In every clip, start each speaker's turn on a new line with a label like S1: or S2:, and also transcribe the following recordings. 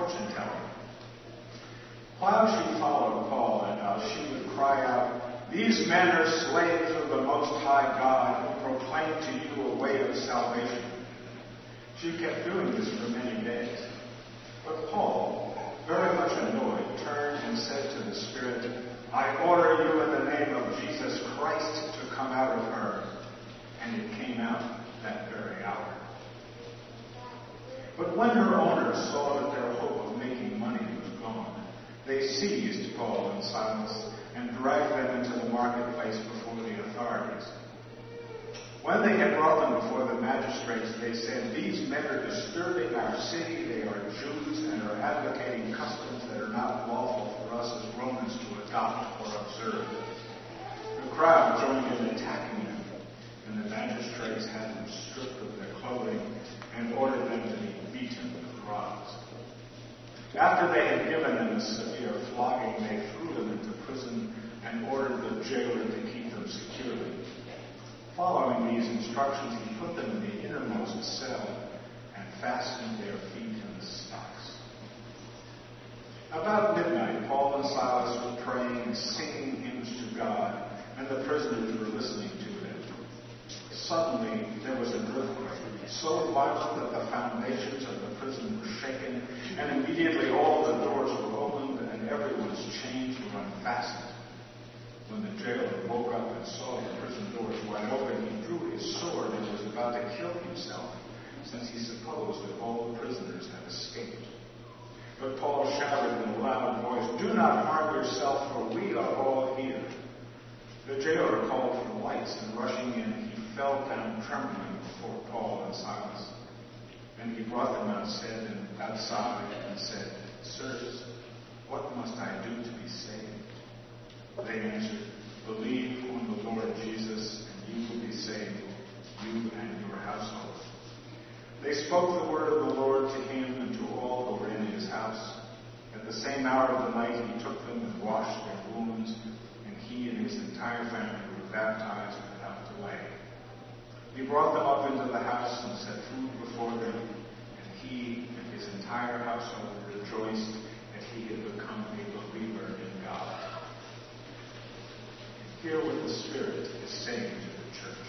S1: fortune telling. While she followed Paul and us, she would cry out, These men are slaves of the Most High God who proclaim to you a way of salvation. She kept doing this for many days. But Paul, very much annoyed, turned and said to the Spirit, I order you in the name of Jesus Christ to come out of her. And it came out that very hour. But when her owners saw that their hope of making money was gone, they seized Paul and Silas and dragged them into the marketplace before the authorities. When they had brought them before the magistrates, they said, These men are disturbing our city. They are Jews and are advocating customs that are not lawful for us as Romans to adopt or observe. The crowd joined in attacking them, and the magistrates had them stripped of their clothing and ordered them to be After they had given them a severe flogging, they threw them into prison and ordered the jailer to keep them securely. Following these instructions, he put them in the innermost cell and fastened their feet in the stocks. About midnight, Paul and Silas were praying and singing hymns to God, and the prisoners were listening to them. Suddenly, there was an earthquake, so violent that the foundations of the prison were shaken, and immediately all the doors were opened and everyone's chains were unfastened. When the jailer woke up and saw the prison doors wide open, he drew his sword and was about to kill himself, since he supposed that all the prisoners had escaped. But Paul shouted in a loud voice, Do not harm yourself, for we are all here. The jailer called for lights, and rushing in, he fell down trembling Paul and Silas. Then he brought them outside and outside and said, Sirs, what must I do to be saved? They answered, Believe on the Lord Jesus, and you will be saved, you and your household. They spoke the word of the Lord to him and to all who were in his house. At the same hour of the night he took them and washed their wounds, and he and his entire family were baptized without delay. He brought them up into the house and set food before them, and he and his entire household rejoiced that he had become a believer in God. Hear what the Spirit is saying to the church.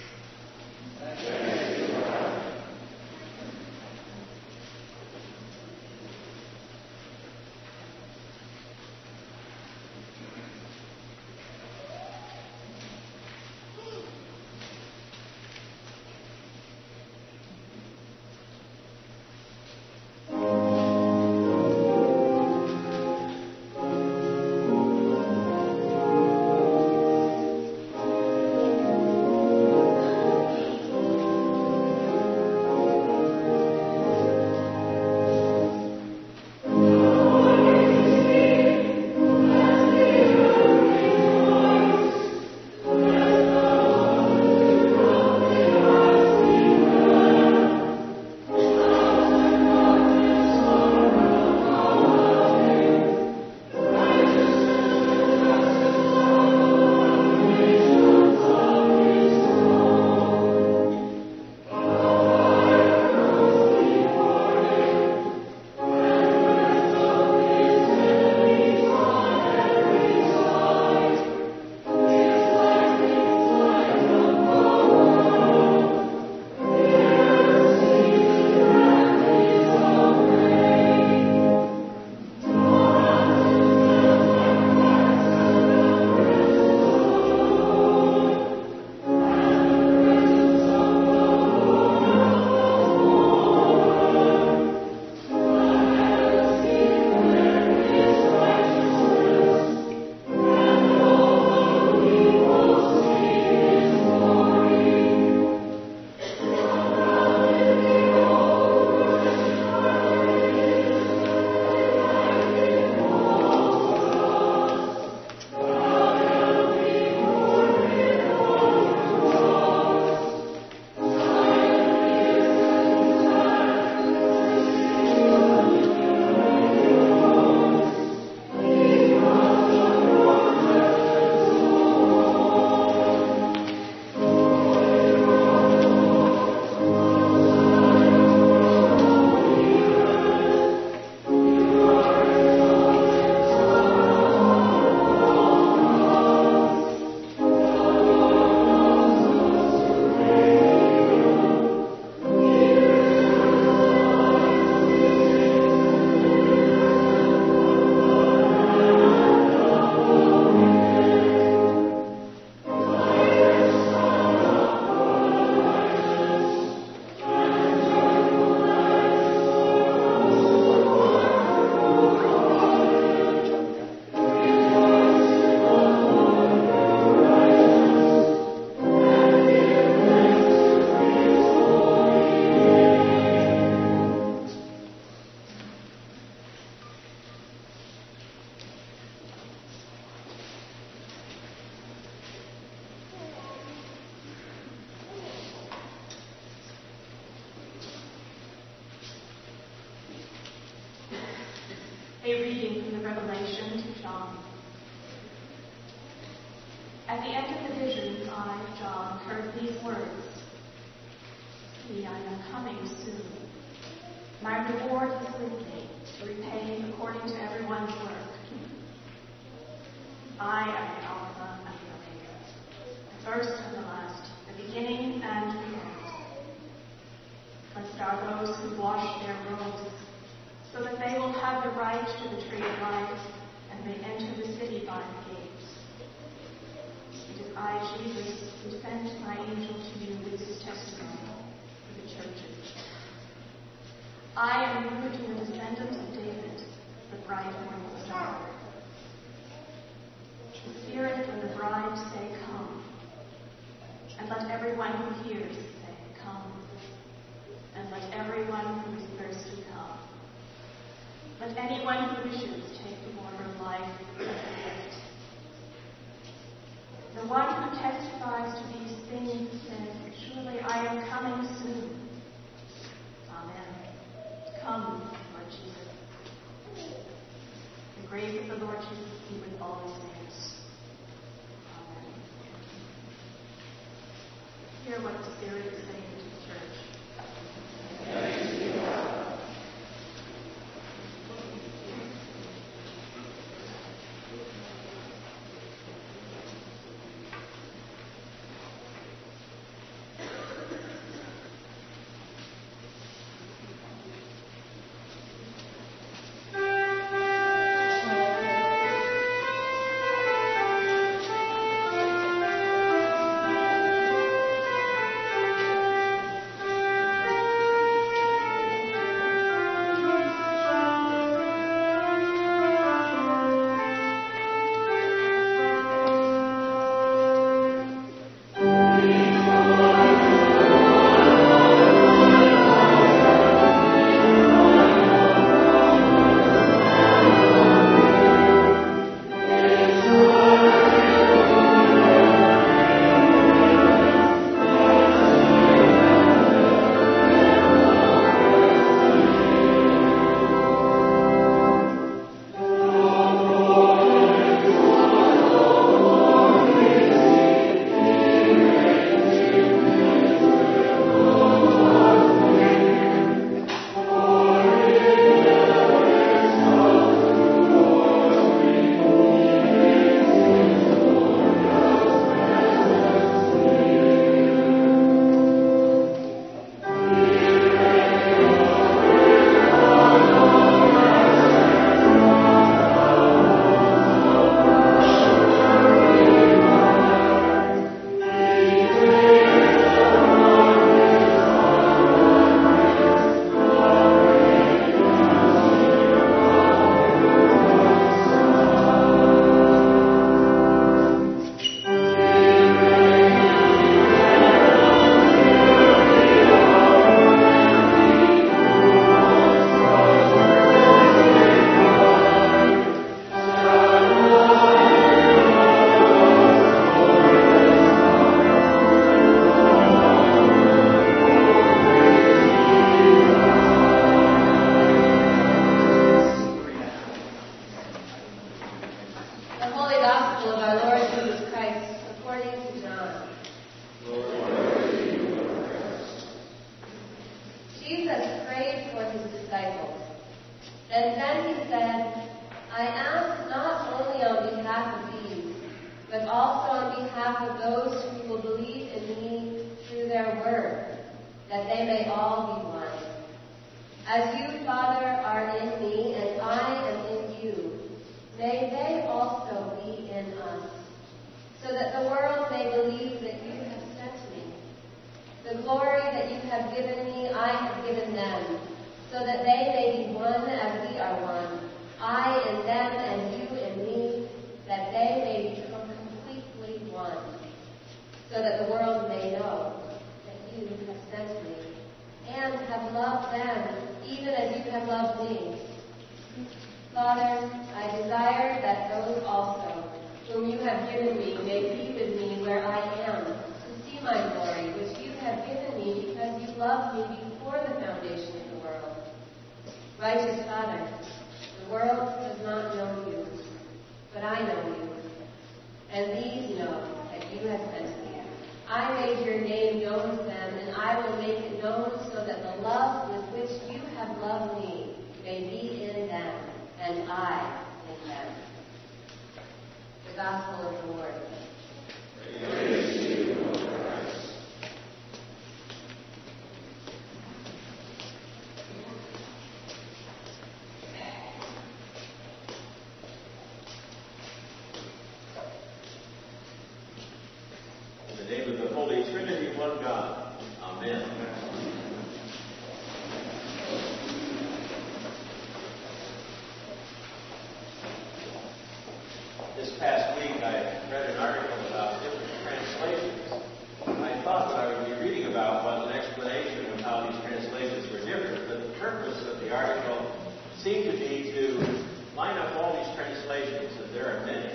S2: And
S3: there are many,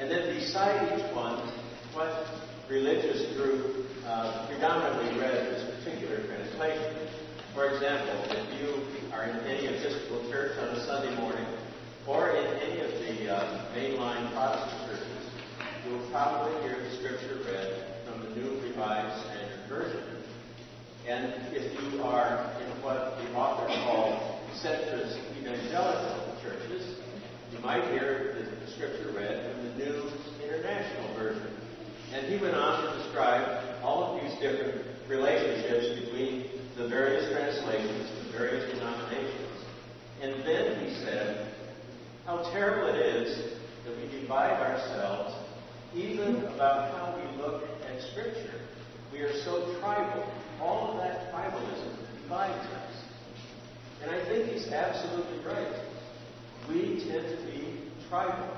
S3: and then beside each one, what religious group uh, predominantly read this particular translation. For example, if you are in any Episcopal church on a Sunday morning, or in any of the uh, mainline Protestant churches, you will probably hear the scripture read from the New Revised Standard Version. And if you are in what the author called centrist evangelical churches, you might hear the scripture read from the New International Version. And he went on to describe all of these different relationships between the various translations, the various denominations. And then he said, how terrible it is that we divide ourselves even about how we look at Scripture. We are so tribal. All of that tribalism divides us. And I think he's absolutely right. We tend to be tribal.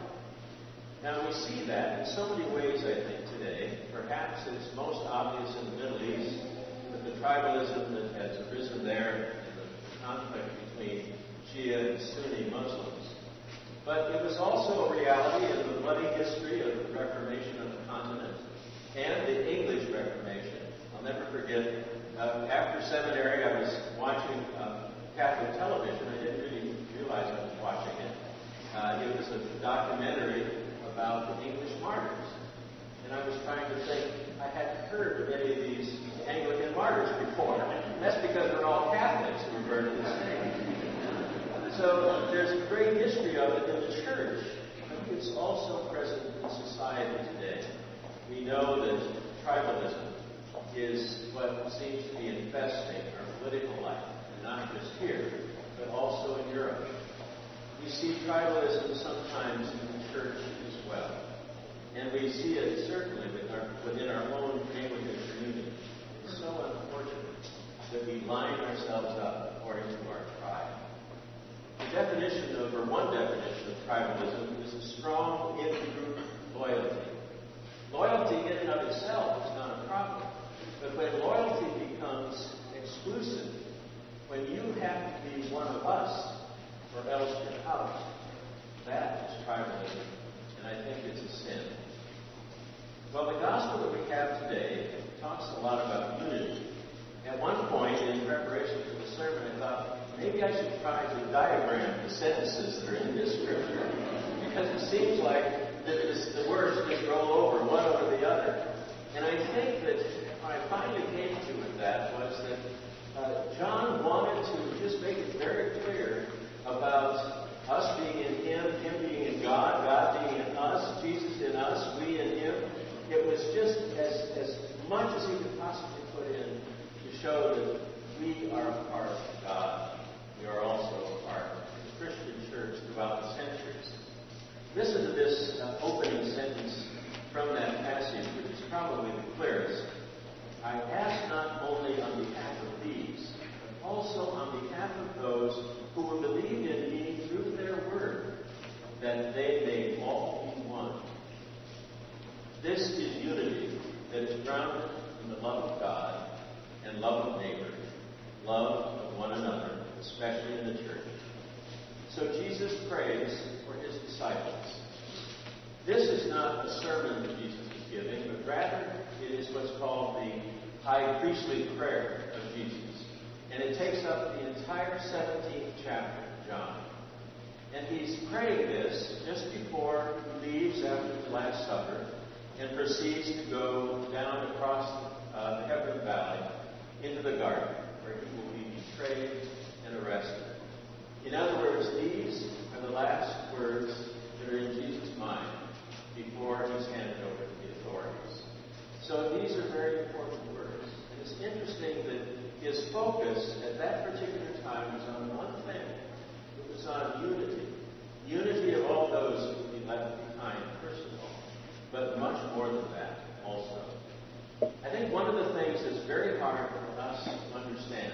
S3: Now we see that in so many ways, I think, today. Perhaps it's most obvious in the Middle East with the tribalism that has arisen there and the conflict between Shia and Sunni Muslims. But it was also a reality in the bloody history of the Reformation of the continent and the English Reformation. I'll never forget, uh, after seminary, I was watching uh, Catholic television. I didn't really realize I was watching it. Uh, it was a documentary about the English martyrs. And I was trying to think, I hadn't heard of any of these Anglican martyrs before. That's because we're all Catholics who were burned at the stake. So there's a great history of it in the church. but It's also present in society today. We know that tribalism is what seems to be infesting our political life, and not just here, but also in Europe. We see tribalism sometimes in the church as well. And we see it certainly within our own Anglican community. It's so unfortunate that we line ourselves up according to our tribe. The definition of, or one definition of tribalism is a strong in-group loyalty. Loyalty in and of itself is not a problem. But when loyalty más de proceeds to go down across uh, the Kidron Valley into the garden, where he will be betrayed and arrested. In other words, these are the last words that are in Jesus' mind before he's handed over to the authorities. So these are very important words. And it's interesting that his focus at that particular time was on one thing. It was on unity. Unity of all those but much more than that also. I think one of the things that's very hard for us to understand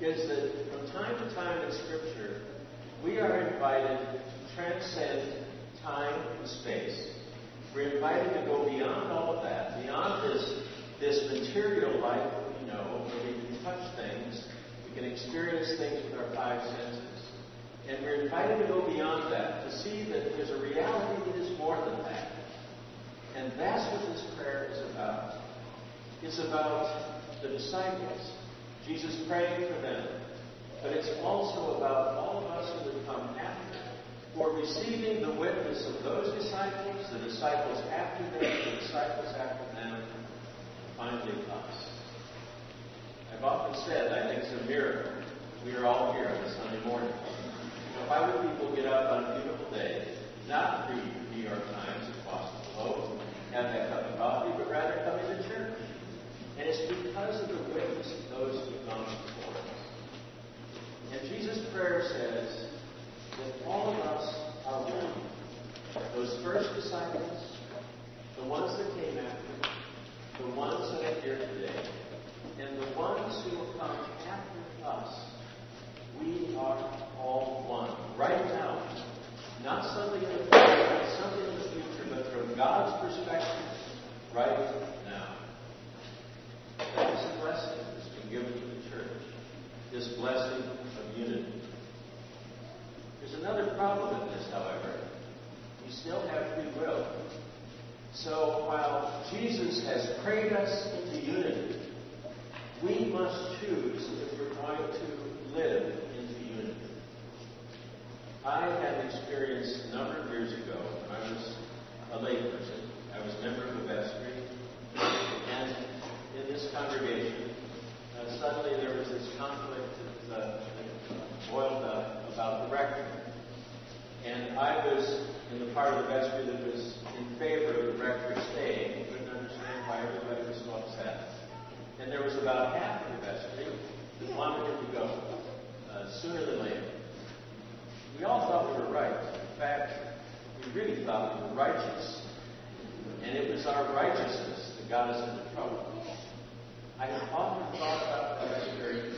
S3: is that from time to time in Scripture, we are invited to transcend time and space. We're invited to go beyond all of that, beyond this, this material life that we know, where we can touch things, we can experience things with our five senses. And we're invited to go beyond that, to see that there's a reality that is more than that. And that's what this prayer is about. It's about the disciples. Jesus praying for them. But it's also about all of us who would come after for receiving the witness of those disciples, the disciples after them, the disciples after them, and finally us. I've often said I think it's a miracle. We are all here on a Sunday morning. Why would people get up on a beautiful day, not read the New York Times if possible, have that cup of coffee, but rather come into church? And it's because of the witness of those who've gone before us. And Jesus' prayer says, that all of us are one. Those first disciples, the ones that came after, the ones that are here today, and the ones who will come after us, we are all one. Right now. Not something in the future, something in the future, but from God's perspective, right now. That is a blessing that's been given to the church. This blessing of unity. There's another problem in this, however. We still have free will. So while Jesus has prayed us into unity, we must choose if we're going to live into unity. I had an experience a number of years ago when I was a layperson. I was a member of the vestry. And in this congregation, uh, suddenly there was this conflict that, uh, boiled up about the rector. And I was in the part of the vestry that was in favor of the rector staying. I Couldn't understand why everybody was so upset. And there was about half of the vestry that wanted him to go uh, sooner than later. We all thought we were right. In fact, we really thought we were righteous. And it was our righteousness that got us into trouble. I often thought about that experience.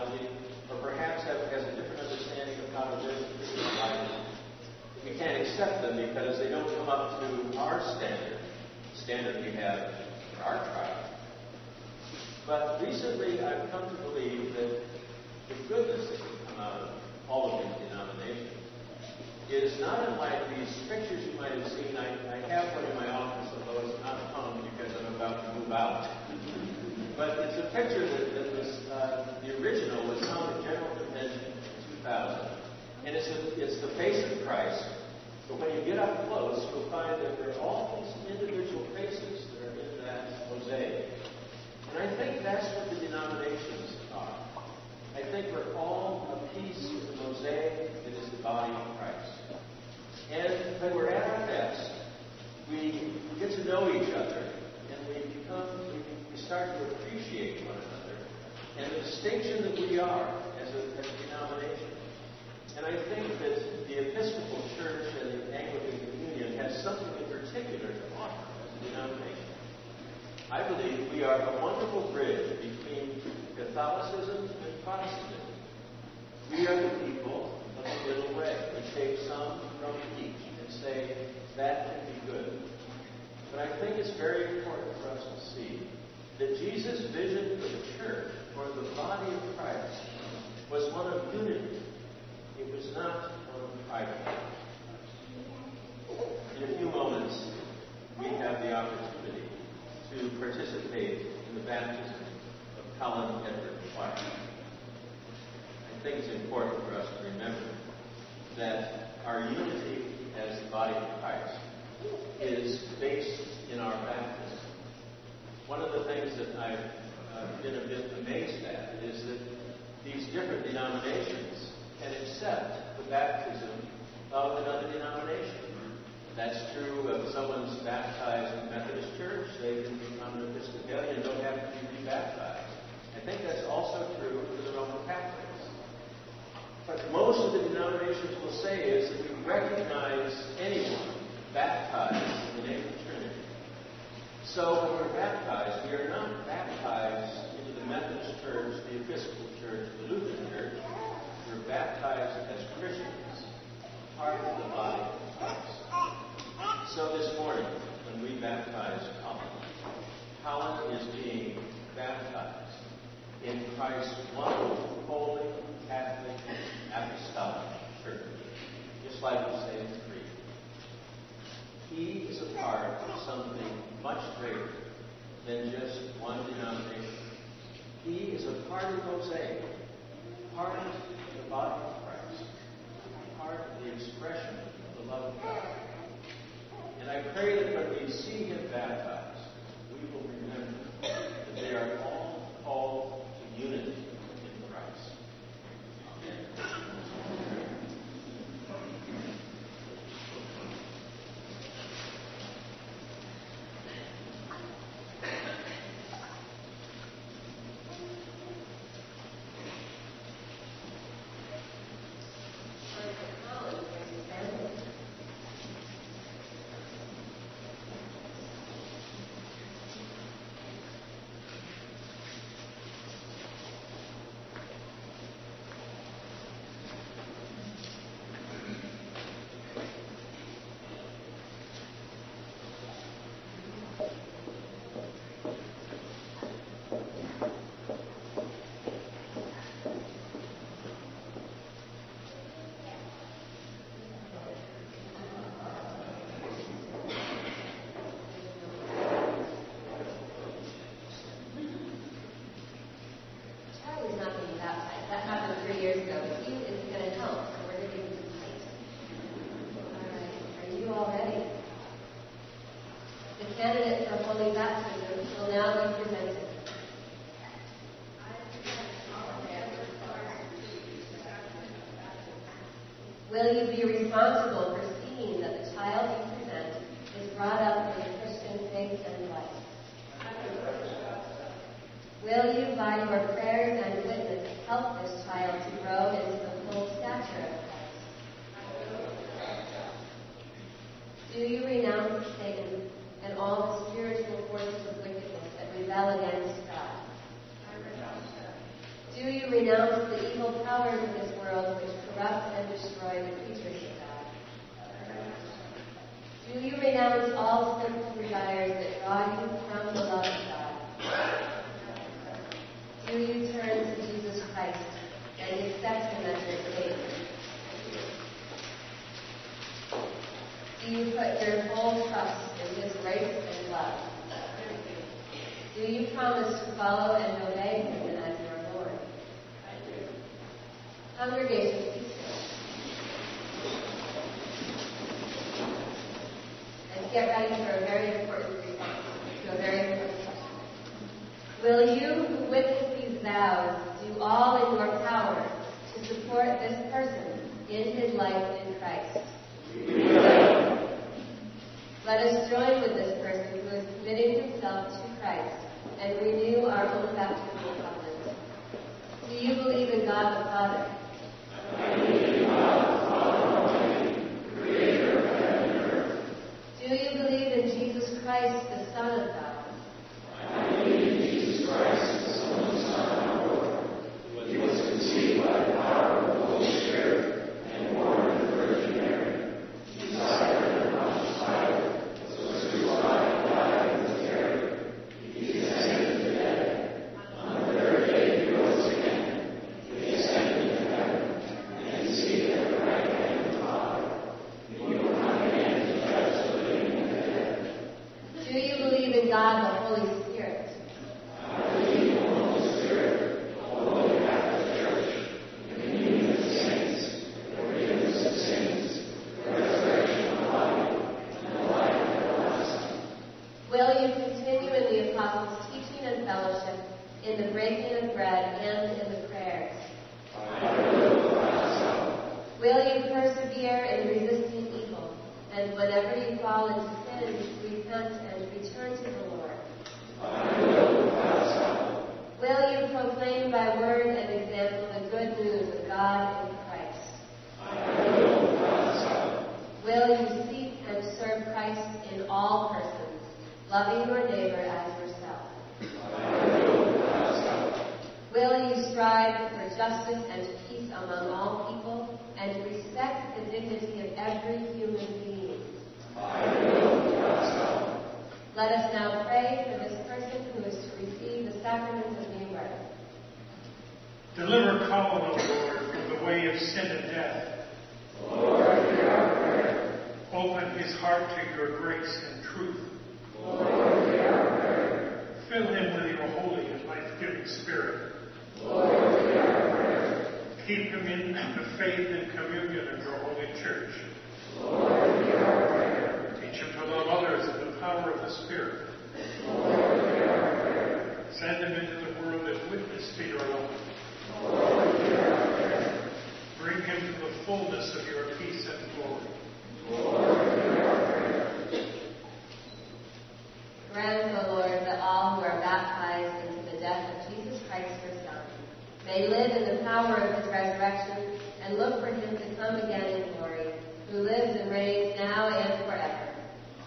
S3: terminology, or perhaps have, has a different understanding of how to live the life. We can't accept them because they don't come up to our standard, standard we have for our tribe. But recently, I've come to believe that the goodness that can come out of all of these denominations is not unlike these pictures you might have seen. I, I have one in my office, although it's not home because I'm about to move out. But it's a picture that, that original was hung at General Convention uh, in 2000. And it's, a, it's the face of Christ. But when you get up close, you'll find that there are all these individual faces that are in that mosaic. And I think that's what the denominations are. I think we're all a piece of the mosaic that is the body of Christ. And when we're at our best, we get to know each other and we become, we, we start to appreciate one another and the distinction that we are as a, as a denomination. And I think that the Episcopal Church and the Anglican Communion has something in particular to offer as a denomination. I believe we are a wonderful bridge between Catholicism and Protestantism. We are the people of the middle way. We take some from each and say, that can be good. But I think it's very important for us to see that Jesus' vision for the church, for the body of Christ, was one of unity. It was not one of rivalry. In a few moments, we have the opportunity to participate in the baptism of Colin Edward Clark. I think it's important for us to remember that our unity as the body of Christ is based in our baptism. One of the things that I've uh, been a bit amazed at is that these different denominations can accept the baptism of another denomination. That's true if someone's baptized in the Methodist Church, they can become an Episcopalian don't have to be rebaptized. I think that's also true for the Roman Catholics. What most of the denominations will say is that we recognize anyone baptized in the name of. So when we're baptized, we are not baptized into the Methodist Church, the Episcopal Church, the Lutheran Church. We're baptized as Christians, part of the body of Christ. So this morning, when we baptize Colin, Colin is being baptized in Christ's one holy, Catholic, apostolic church, just like we say in the Creed. He is a part of something much greater than just one denomination. He is a part of the mosaic, part of the body of Christ, part of the expression of the love of God. And I pray that when we see him baptized, we will remember that they are all called to unity
S4: powers of this world which corrupt and destroy the creatures of God? Do you renounce all sinful desires that draw you from the love of God? Do you turn to Jesus Christ and accept Him as your Savior? Do you put your whole trust in His grace and love? Do you promise to follow and obey Him as your Lord? Congregation, please stand. And get ready for a very important response to a very important question. Will you, who witness these vows, do all in your power to support this person in his life in Christ? Let us join with this person who is committing himself to Christ and renew our own baptismal covenant. Do you believe in God the Father? Do you believe in Jesus Christ, the Son of God? Do you believe in God the Holy Spirit? Will you continue in the apostles' teaching and fellowship, in the breaking of bread, and in the prayers? Will you persevere in resisting evil, and whenever you fall into sin, repent and return to the Lord? Will you proclaim by word and example the good God in Christ? Will you seek and serve Christ in all persons, loving your neighbor as yourself? Will you strive for justice and peace among all people and respect the dignity of every human being? Let us now pray for this person who is to receive the sacrament of new birth.
S5: Deliver Colin, O Lord, from the way of sin and death. Open his heart to your grace and truth. Fill him with your holy and life-giving spirit. Keep him in the faith and communion of your holy church. Teach him to love others in the power of the Spirit. Send him into the world as witness to your love. Bring him to the fullness of your peace and glory.
S4: Grant, O Lord, that all who are baptized into the death of Jesus Christ, your Son, may live in the power of his resurrection and look for him to come again in glory, who lives and reigns now and forever.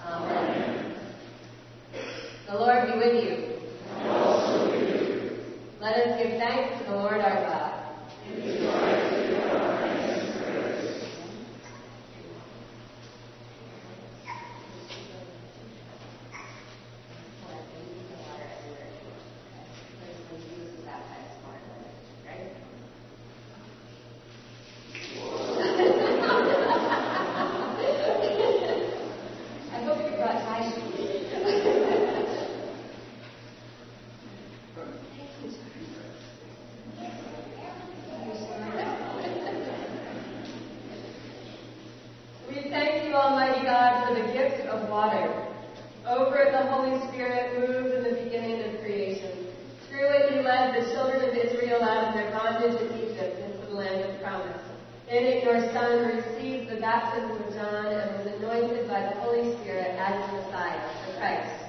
S4: Amen. The Lord be with you. Let us give thanks to the Lord our God. I hope you brought tie shoes. We thank you, Almighty God, for the gift of water. Over it, the Holy Spirit moved in the beginning of creation. Through it, you led the children of Israel out of their bondage in Egypt into the land of promise. In it, your Son received the baptism of John and was anointed by the Holy Spirit as the Messiah, the Christ,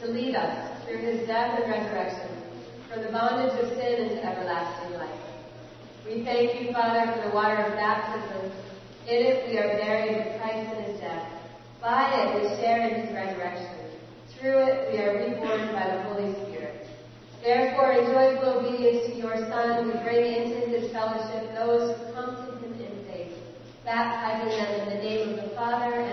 S4: to lead us through his death and resurrection from the bondage of sin into everlasting life. We thank you, Father, for the water of baptism. In it we are buried with Christ in his death. By it we share in his resurrection. Through it we are reborn by the Holy Spirit. Therefore, in joyful obedience to your Son, we bring into his fellowship those who come to him in faith, baptizing them in the name of the Father,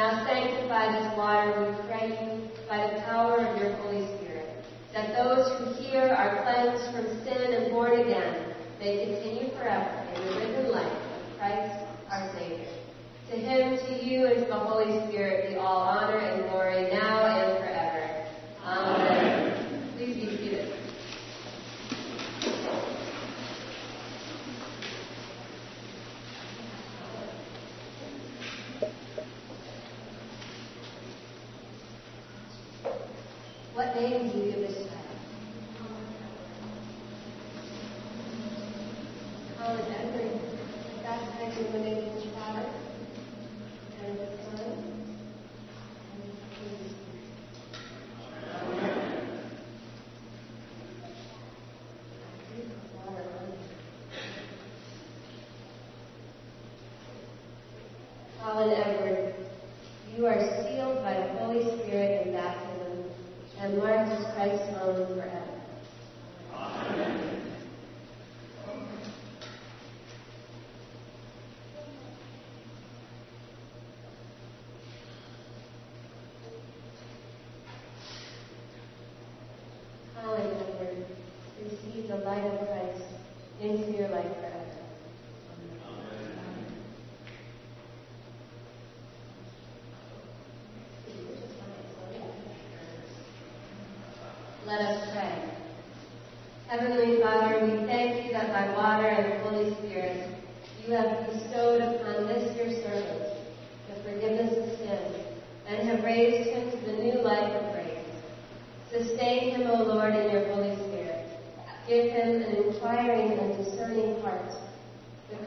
S4: now sanctify this water, we pray you, by the power of your Holy Spirit, that those who here are cleansed from sin and born again may continue forever in the risen life of Christ our Savior. To him, to you, and to the Holy Spirit be all honor and glory now and Thank you.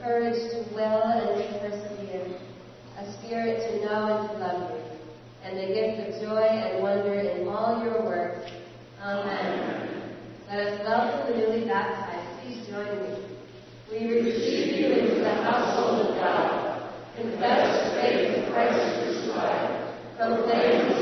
S4: courage to will and to persevere, a spirit to know and to love you, and the gift of joy and wonder in all your works. Amen. Let us welcome the newly baptized. Please join me. We receive you into the household of God. Confess the faith of Christ crucified. Proclaim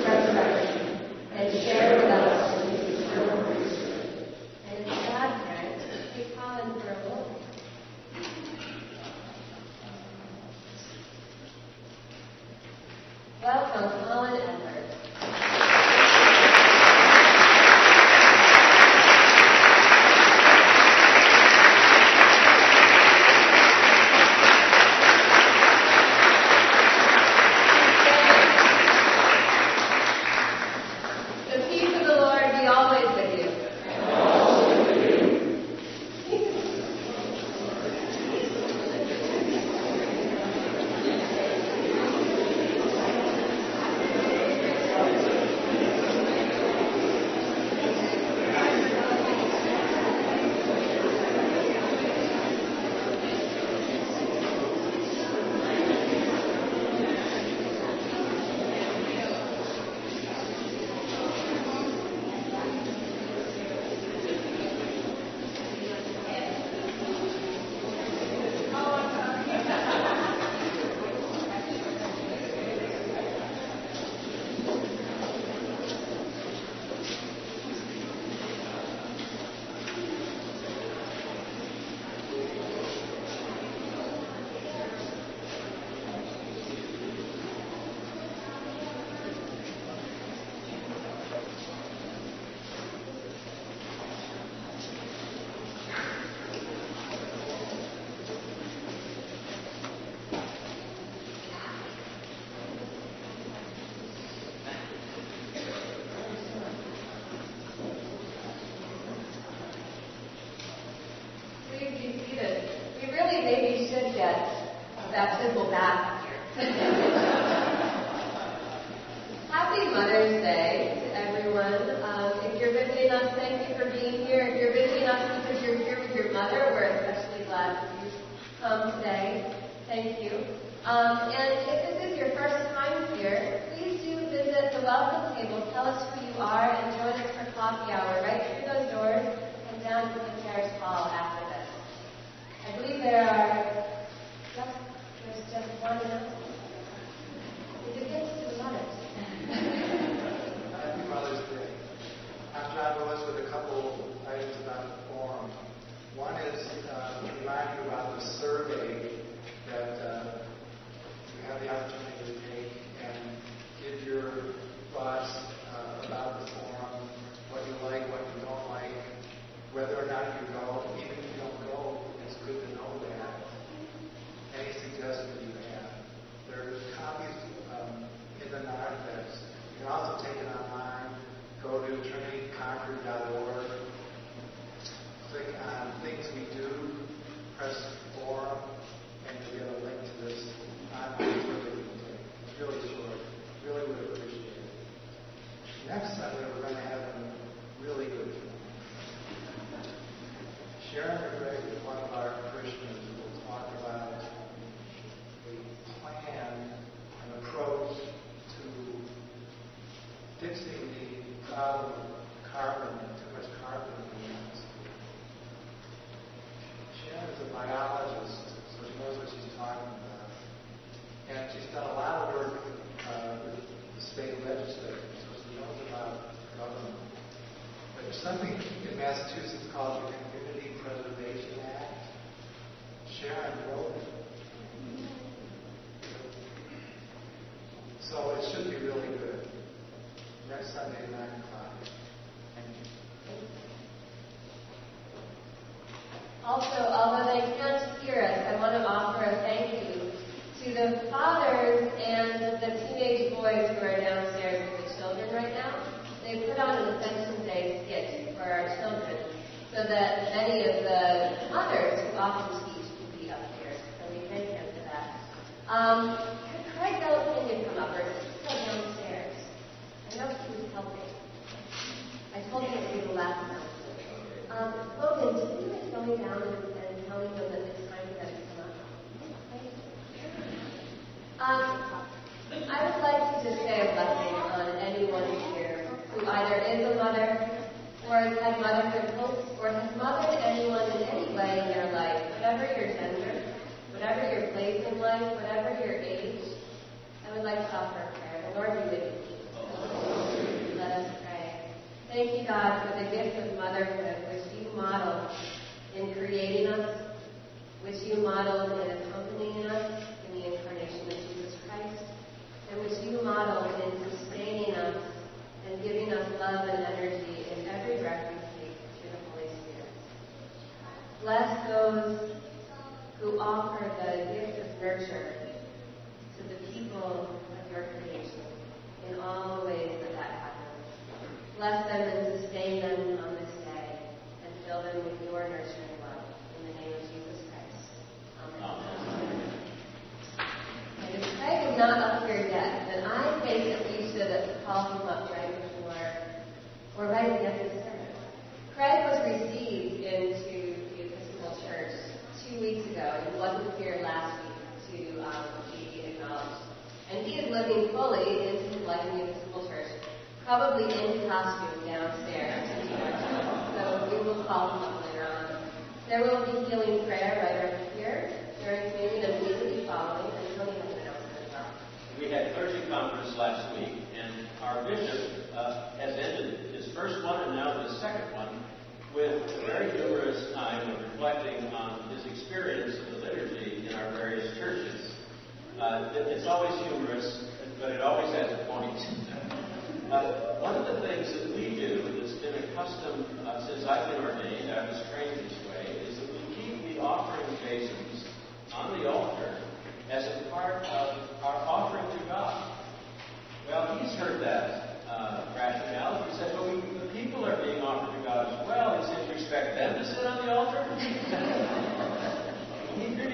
S4: Um,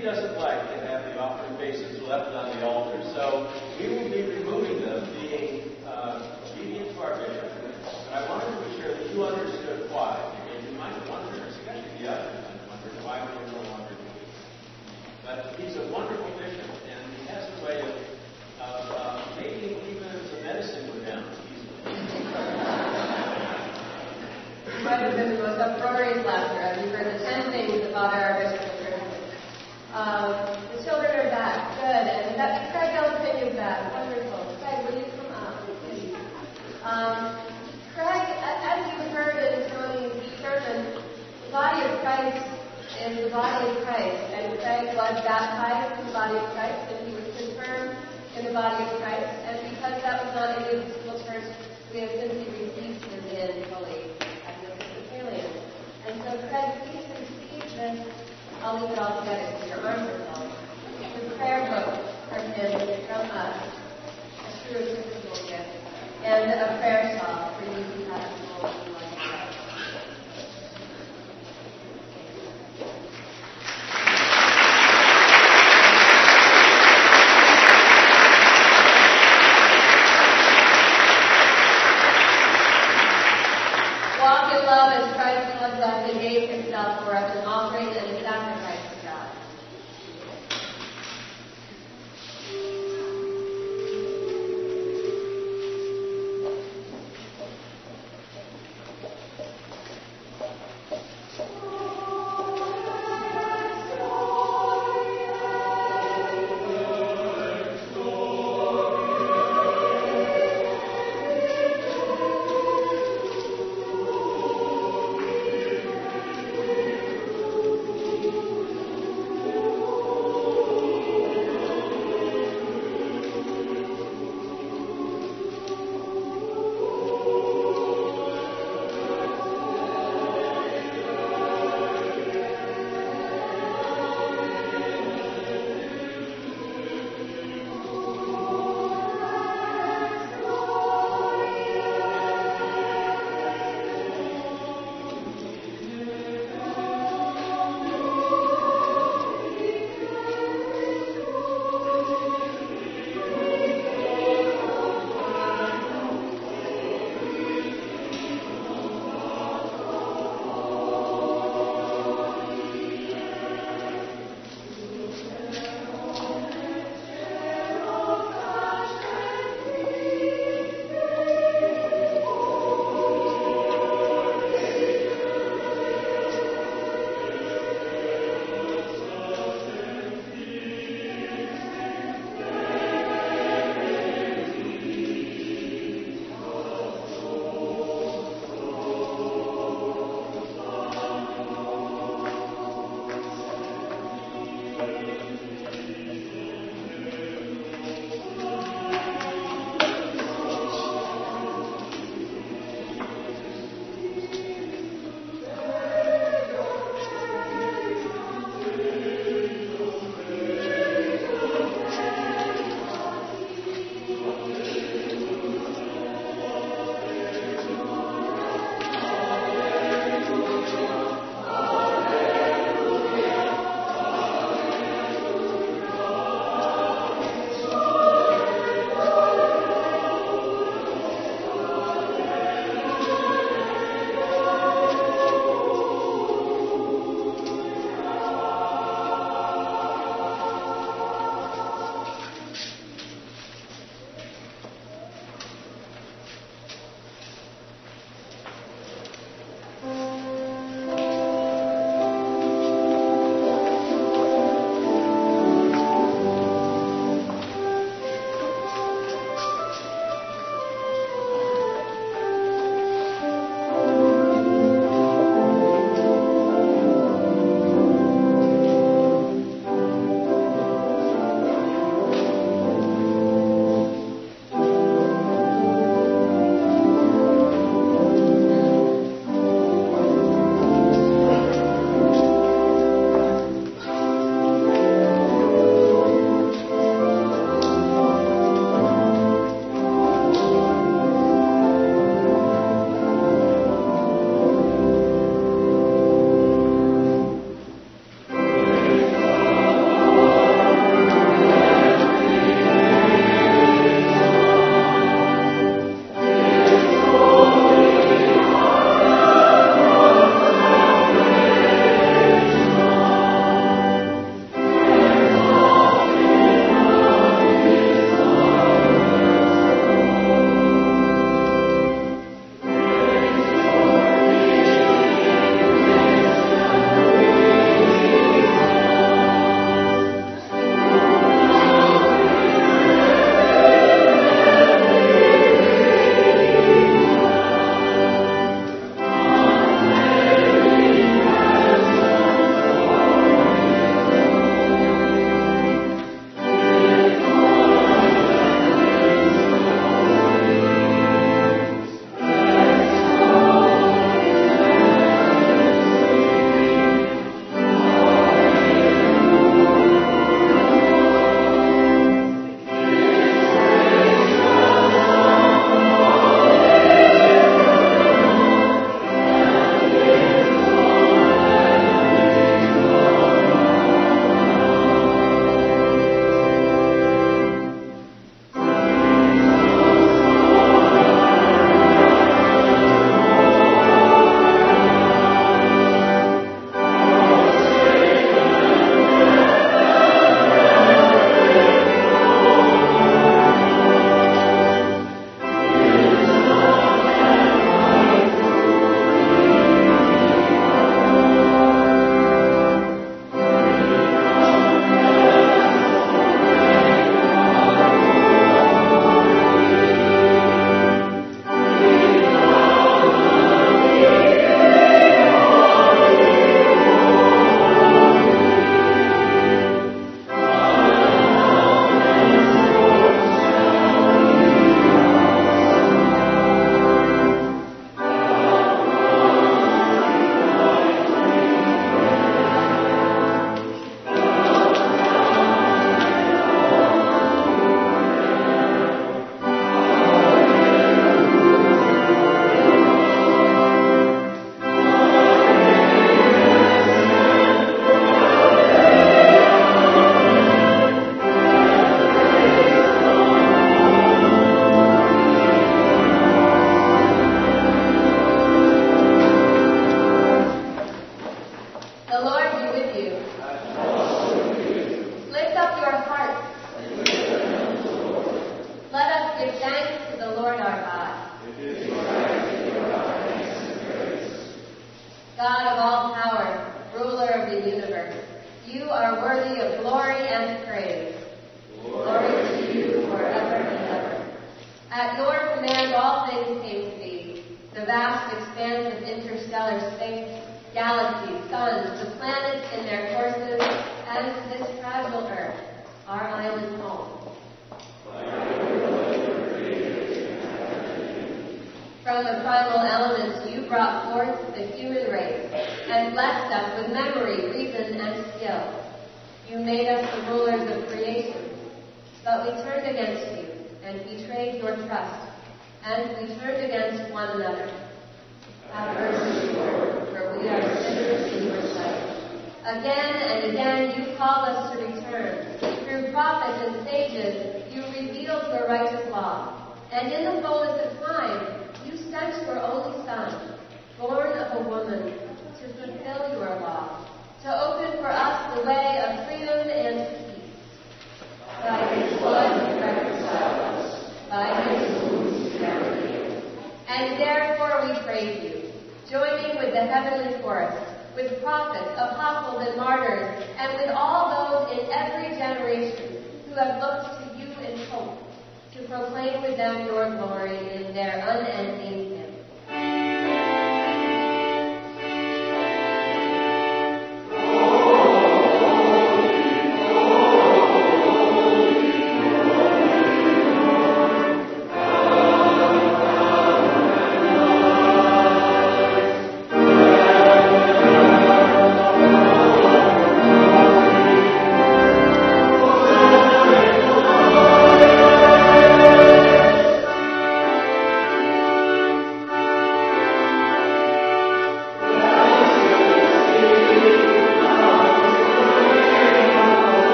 S4: he
S3: doesn't like to have the offering bases left on the altar. So we will be removing them, being uh, obedient to our bishop. But I wanted to be sure that you understood why. Because you might wonder, especially the others, one, wonder why we were no longer doing it. But he's a wonderful bishop, and he has a way of, of uh, making even the medicine with down easily.
S4: Might have been the most uproarious laughter. Have you heard the ten things the Father um, the children are back. Good. And that Craig Elton is back. Wonderful. Craig, will you come up? Um, Craig, as you've heard in some of these the body of Christ is the body of Christ. And Craig was baptized in the body of Christ, and he was confirmed in the body of Christ. And because that was not in the visible church, we have simply received him in fully as a Presbyterian. And so, Craig, I'll leave it all together so your arms are. The prayer book for him from us, a true Episcopal gift, and a prayer shawl for you who have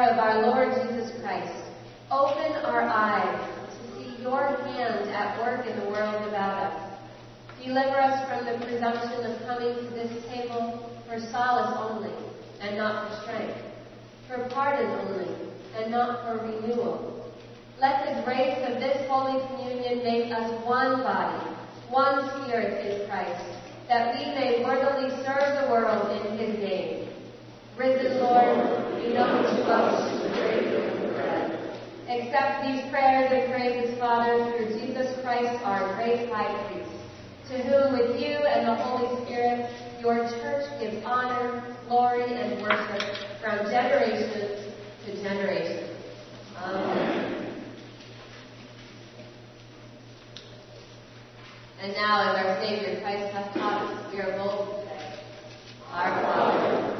S4: care of our Lord Jesus Christ, open our eyes to see your hand at work in the world about us. Deliver us from the presumption of coming to this table for solace only and not for strength, for pardon only and not for renewal. Let the grace of this Holy Communion make us one body, one spirit in Christ, that we may worthily serve the world in his name. Bring the Lord, be know which to the grave with bread. Accept these prayers and praises, Father, through Jesus Christ, our great high priest, to whom with you and the Holy Spirit your church gives honor, glory, and worship from generation to generation. Amen. And now, as our Savior Christ hath taught us, we are bold to say, Our Father,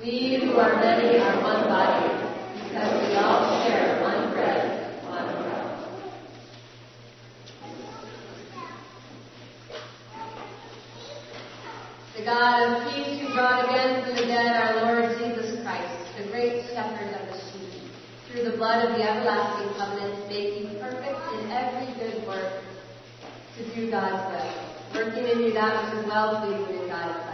S4: We who are many are one body, because we all share one bread, one bread. The God of peace who brought again from the dead our Lord Jesus Christ, the great shepherd of the sheep, through the blood of the everlasting covenant, making perfect in every good work to do God's will, working in you that which is well pleasing in God's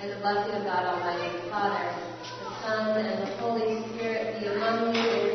S4: and the blessing of God Almighty, Father, the Son, and the Holy Spirit be among you.